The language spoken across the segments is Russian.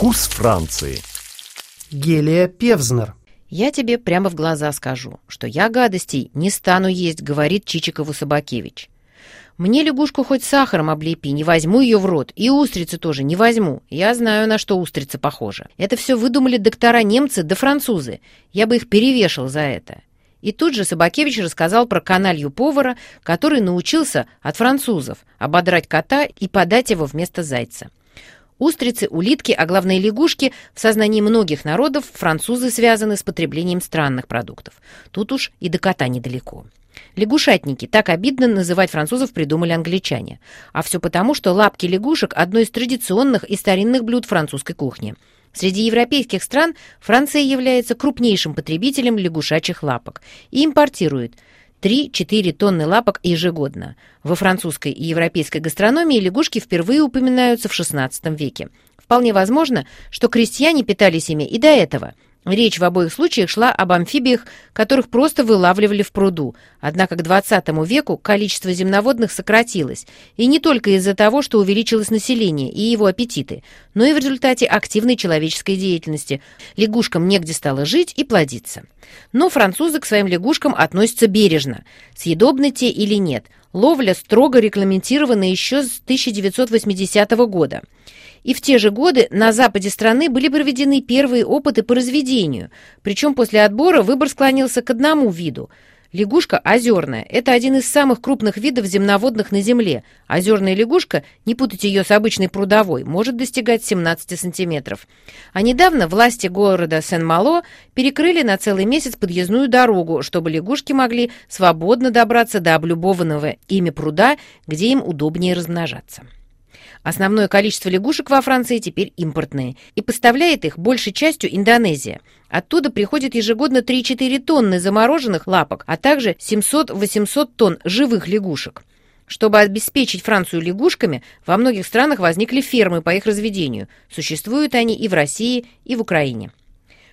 Вкус Франции. Гелия Певзнер. Я тебе прямо в глаза скажу, что я гадостей не стану есть, говорит Чичикову Собакевич. Мне лягушку хоть сахаром облепи, не возьму ее в рот, и устрицы тоже не возьму. Я знаю, на что устрица похожа. Это все выдумали доктора немцы да французы. Я бы их перевешал за это. И тут же Собакевич рассказал про каналью повара, который научился от французов ободрать кота и подать его вместо зайца. Устрицы, улитки, а главное лягушки в сознании многих народов французы связаны с потреблением странных продуктов. Тут уж и до кота недалеко. Лягушатники так обидно называть французов придумали англичане. А все потому, что лапки лягушек – одно из традиционных и старинных блюд французской кухни. Среди европейских стран Франция является крупнейшим потребителем лягушачьих лапок и импортирует – 3-4 тонны лапок ежегодно. Во французской и европейской гастрономии лягушки впервые упоминаются в XVI веке. Вполне возможно, что крестьяне питались ими и до этого – Речь в обоих случаях шла об амфибиях, которых просто вылавливали в пруду. Однако к XX веку количество земноводных сократилось. И не только из-за того, что увеличилось население и его аппетиты, но и в результате активной человеческой деятельности. Лягушкам негде стало жить и плодиться. Но французы к своим лягушкам относятся бережно. Съедобны те или нет. Ловля строго регламентирована еще с 1980 года. И в те же годы на западе страны были проведены первые опыты по разведению, причем после отбора выбор склонился к одному виду. Лягушка озерная – это один из самых крупных видов земноводных на Земле. Озерная лягушка, не путать ее с обычной прудовой, может достигать 17 сантиметров. А недавно власти города Сен-Мало перекрыли на целый месяц подъездную дорогу, чтобы лягушки могли свободно добраться до облюбованного ими пруда, где им удобнее размножаться. Основное количество лягушек во Франции теперь импортные, и поставляет их большей частью Индонезия. Оттуда приходит ежегодно 3-4 тонны замороженных лапок, а также 700-800 тонн живых лягушек. Чтобы обеспечить Францию лягушками, во многих странах возникли фермы по их разведению. Существуют они и в России, и в Украине.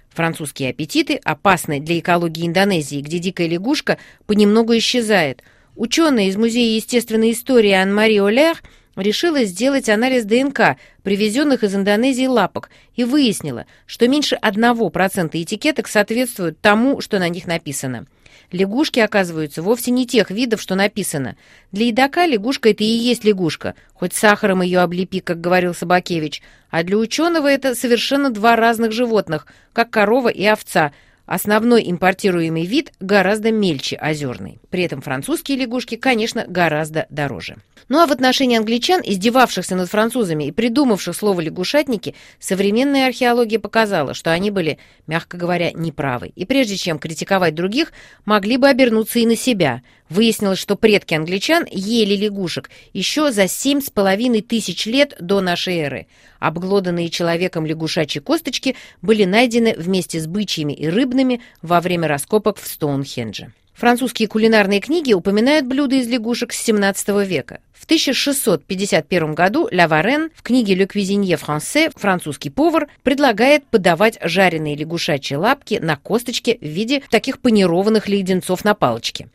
Французские аппетиты опасны для экологии Индонезии, где дикая лягушка понемногу исчезает. Ученые из Музея естественной истории Ан-Мари Олер – решила сделать анализ ДНК привезенных из Индонезии лапок и выяснила, что меньше 1% этикеток соответствуют тому, что на них написано. Лягушки, оказываются, вовсе не тех видов, что написано. Для едока лягушка — это и есть лягушка, хоть сахаром ее облепи, как говорил Собакевич. А для ученого это совершенно два разных животных, как корова и овца — Основной импортируемый вид гораздо мельче озерный. При этом французские лягушки, конечно, гораздо дороже. Ну а в отношении англичан, издевавшихся над французами и придумавших слово «лягушатники», современная археология показала, что они были, мягко говоря, неправы. И прежде чем критиковать других, могли бы обернуться и на себя. Выяснилось, что предки англичан ели лягушек еще за семь с половиной тысяч лет до нашей эры. Обглоданные человеком лягушачьи косточки были найдены вместе с бычьими и рыбными во время раскопок в Стоунхендже. Французские кулинарные книги упоминают блюда из лягушек с 17 века. В 1651 году Ля Варен в книге «Le cuisinier français» французский повар предлагает подавать жареные лягушачьи лапки на косточке в виде таких панированных леденцов на палочке.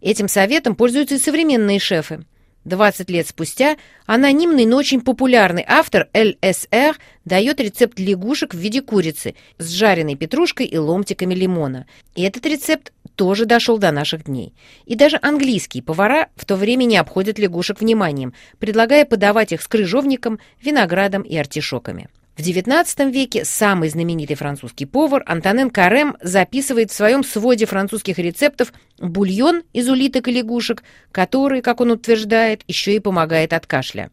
Этим советом пользуются и современные шефы. 20 лет спустя анонимный, но очень популярный автор ЛСР дает рецепт лягушек в виде курицы с жареной петрушкой и ломтиками лимона. И этот рецепт тоже дошел до наших дней. И даже английские повара в то время не обходят лягушек вниманием, предлагая подавать их с крыжовником, виноградом и артишоками. В XIX веке самый знаменитый французский повар Антонен Карем записывает в своем своде французских рецептов бульон из улиток и лягушек, который, как он утверждает, еще и помогает от кашля.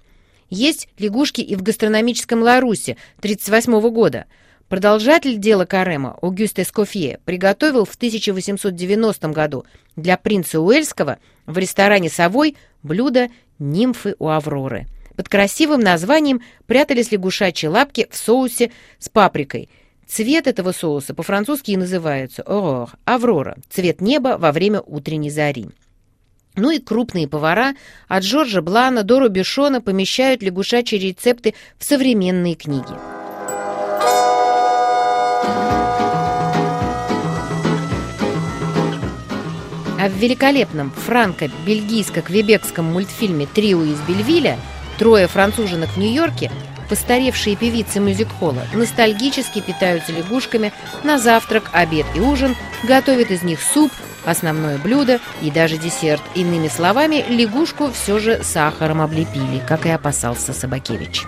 Есть лягушки и в гастрономическом Ларусе 1938 года – Продолжатель дела Карема, Огюст Эскофье, приготовил в 1890 году для принца Уэльского в ресторане «Совой» блюдо «Нимфы у Авроры». Под красивым названием прятались лягушачьи лапки в соусе с паприкой. Цвет этого соуса по-французски и называется «Aurore» — «Аврора» — цвет неба во время утренней зари. Ну и крупные повара от Жоржа Блана до Рубишона помещают лягушачьи рецепты в современные книги. А в великолепном франко-бельгийско-квебекском мультфильме «Трио из Бельвиля» «Трое француженок в Нью-Йорке» постаревшие певицы мюзик-холла ностальгически питаются лягушками на завтрак, обед и ужин, готовят из них суп, основное блюдо и даже десерт. Иными словами, лягушку все же сахаром облепили, как и опасался Собакевич.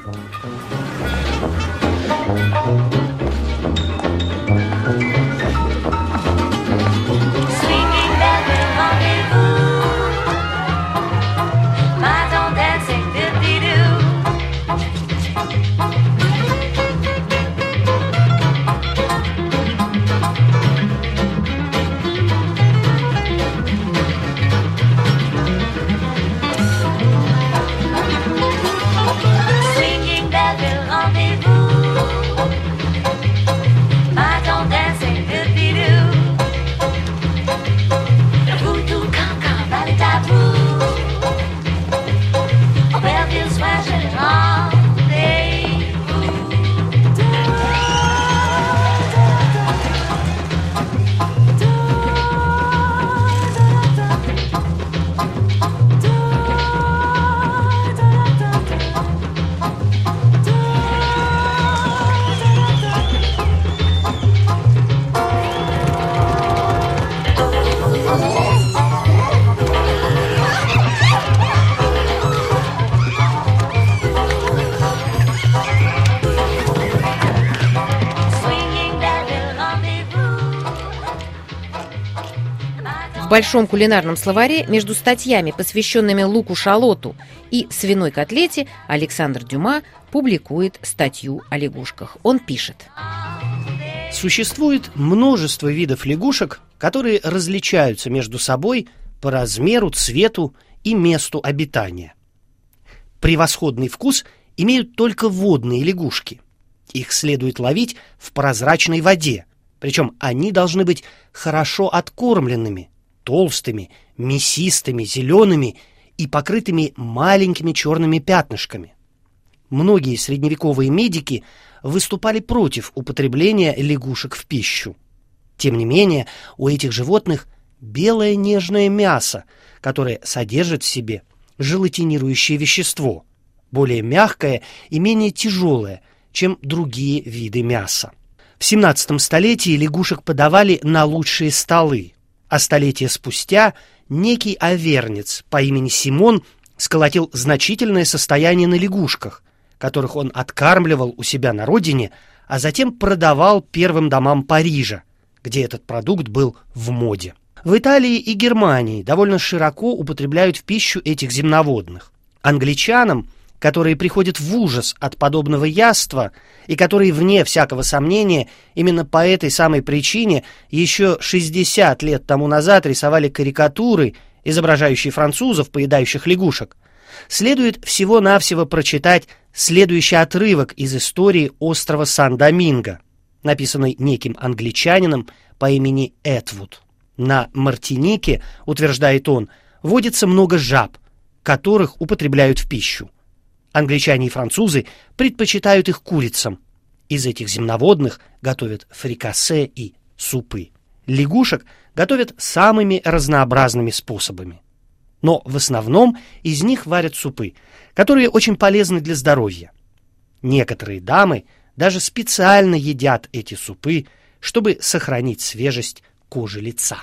В большом кулинарном словаре между статьями, посвященными луку шалоту и свиной котлете, Александр Дюма публикует статью о лягушках. Он пишет. Существует множество видов лягушек, которые различаются между собой по размеру, цвету и месту обитания. Превосходный вкус имеют только водные лягушки. Их следует ловить в прозрачной воде, причем они должны быть хорошо откормленными, толстыми, мясистыми, зелеными и покрытыми маленькими черными пятнышками. Многие средневековые медики выступали против употребления лягушек в пищу. Тем не менее, у этих животных белое нежное мясо, которое содержит в себе желатинирующее вещество, более мягкое и менее тяжелое, чем другие виды мяса. В 17 столетии лягушек подавали на лучшие столы, а столетия спустя некий авернец по имени Симон сколотил значительное состояние на лягушках, которых он откармливал у себя на родине, а затем продавал первым домам Парижа, где этот продукт был в моде. В Италии и Германии довольно широко употребляют в пищу этих земноводных. Англичанам – которые приходят в ужас от подобного яства и которые, вне всякого сомнения, именно по этой самой причине еще 60 лет тому назад рисовали карикатуры, изображающие французов, поедающих лягушек, следует всего-навсего прочитать следующий отрывок из истории острова Сан-Доминго, написанный неким англичанином по имени Этвуд. На Мартинике, утверждает он, водится много жаб, которых употребляют в пищу. Англичане и французы предпочитают их курицам. Из этих земноводных готовят фрикасе и супы. Лягушек готовят самыми разнообразными способами. Но в основном из них варят супы, которые очень полезны для здоровья. Некоторые дамы даже специально едят эти супы, чтобы сохранить свежесть кожи лица.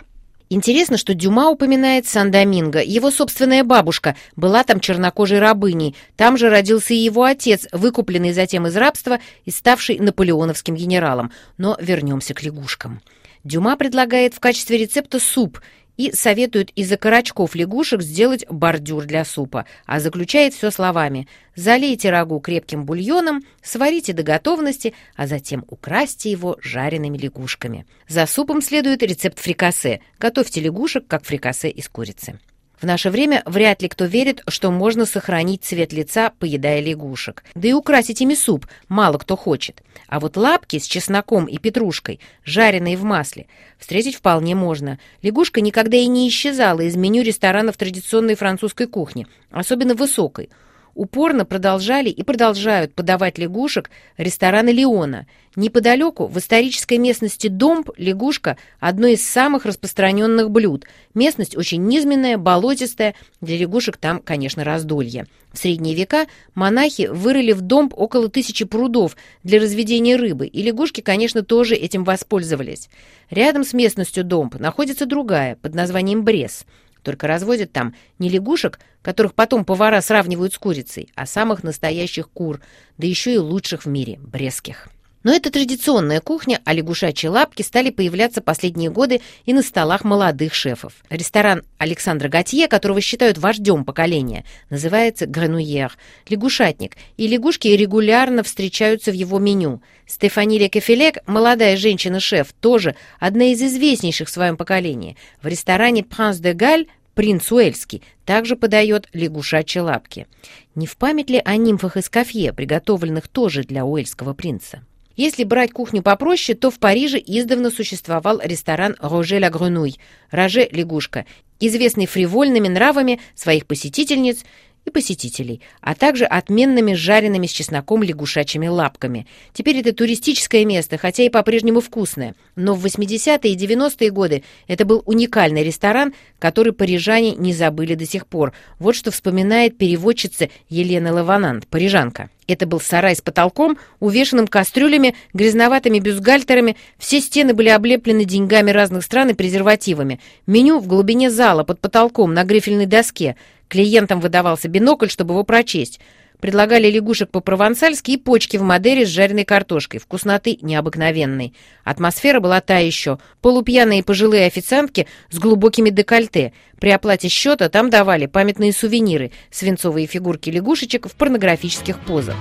Интересно, что Дюма упоминает Сан-Доминго. Его собственная бабушка была там чернокожей рабыней. Там же родился и его отец, выкупленный затем из рабства и ставший наполеоновским генералом. Но вернемся к лягушкам. Дюма предлагает в качестве рецепта суп и советует из окорочков лягушек сделать бордюр для супа, а заключает все словами «Залейте рагу крепким бульоном, сварите до готовности, а затем украсьте его жареными лягушками». За супом следует рецепт фрикасе. Готовьте лягушек, как фрикасе из курицы. В наше время вряд ли кто верит, что можно сохранить цвет лица, поедая лягушек. Да и украсить ими суп мало кто хочет. А вот лапки с чесноком и петрушкой, жареные в масле, встретить вполне можно. Лягушка никогда и не исчезала из меню ресторанов традиционной французской кухни, особенно высокой. Упорно продолжали и продолжают подавать лягушек рестораны Леона. Неподалеку, в исторической местности Домб, лягушка – одно из самых распространенных блюд. Местность очень низменная, болотистая, для лягушек там, конечно, раздолье. В средние века монахи вырыли в Домб около тысячи прудов для разведения рыбы, и лягушки, конечно, тоже этим воспользовались. Рядом с местностью Домб находится другая, под названием Брес – только разводят там не лягушек, которых потом повара сравнивают с курицей, а самых настоящих кур, да еще и лучших в мире, брестских. Но это традиционная кухня, а лягушачьи лапки стали появляться последние годы и на столах молодых шефов. Ресторан Александра Готье, которого считают вождем поколения, называется «Грануер» — лягушатник, и лягушки регулярно встречаются в его меню. Стефани Лекефелек, молодая женщина-шеф, тоже одна из известнейших в своем поколении. В ресторане «Пранс де Галь» принц Уэльский также подает лягушачьи лапки. Не в память ли о нимфах из кофе, приготовленных тоже для уэльского принца? Если брать кухню попроще, то в Париже издавна существовал ресторан «Роже ла Гренуй» – «Роже лягушка», известный фривольными нравами своих посетительниц и посетителей, а также отменными жареными с чесноком лягушачьими лапками. Теперь это туристическое место, хотя и по-прежнему вкусное. Но в 80-е и 90-е годы это был уникальный ресторан, который парижане не забыли до сих пор. Вот что вспоминает переводчица Елена Лаванант, парижанка. Это был сарай с потолком, увешанным кастрюлями, грязноватыми бюстгальтерами. Все стены были облеплены деньгами разных стран и презервативами. Меню в глубине зала под потолком на грифельной доске – Клиентам выдавался бинокль, чтобы его прочесть. Предлагали лягушек по-провансальски и почки в Мадере с жареной картошкой. Вкусноты необыкновенной. Атмосфера была та еще. Полупьяные пожилые официантки с глубокими декольте. При оплате счета там давали памятные сувениры, свинцовые фигурки лягушечек в порнографических позах.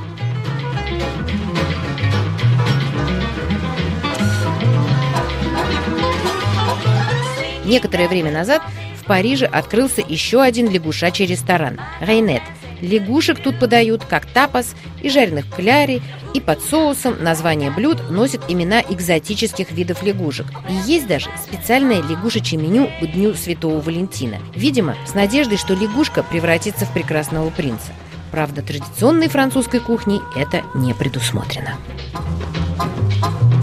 Некоторое время назад в Париже открылся еще один лягушачий ресторан – «Рейнет». Лягушек тут подают как тапас и жареных кляри, и под соусом название блюд носит имена экзотических видов лягушек. И есть даже специальное лягушечье меню к Дню Святого Валентина. Видимо, с надеждой, что лягушка превратится в прекрасного принца. Правда, традиционной французской кухней это не предусмотрено. Thank you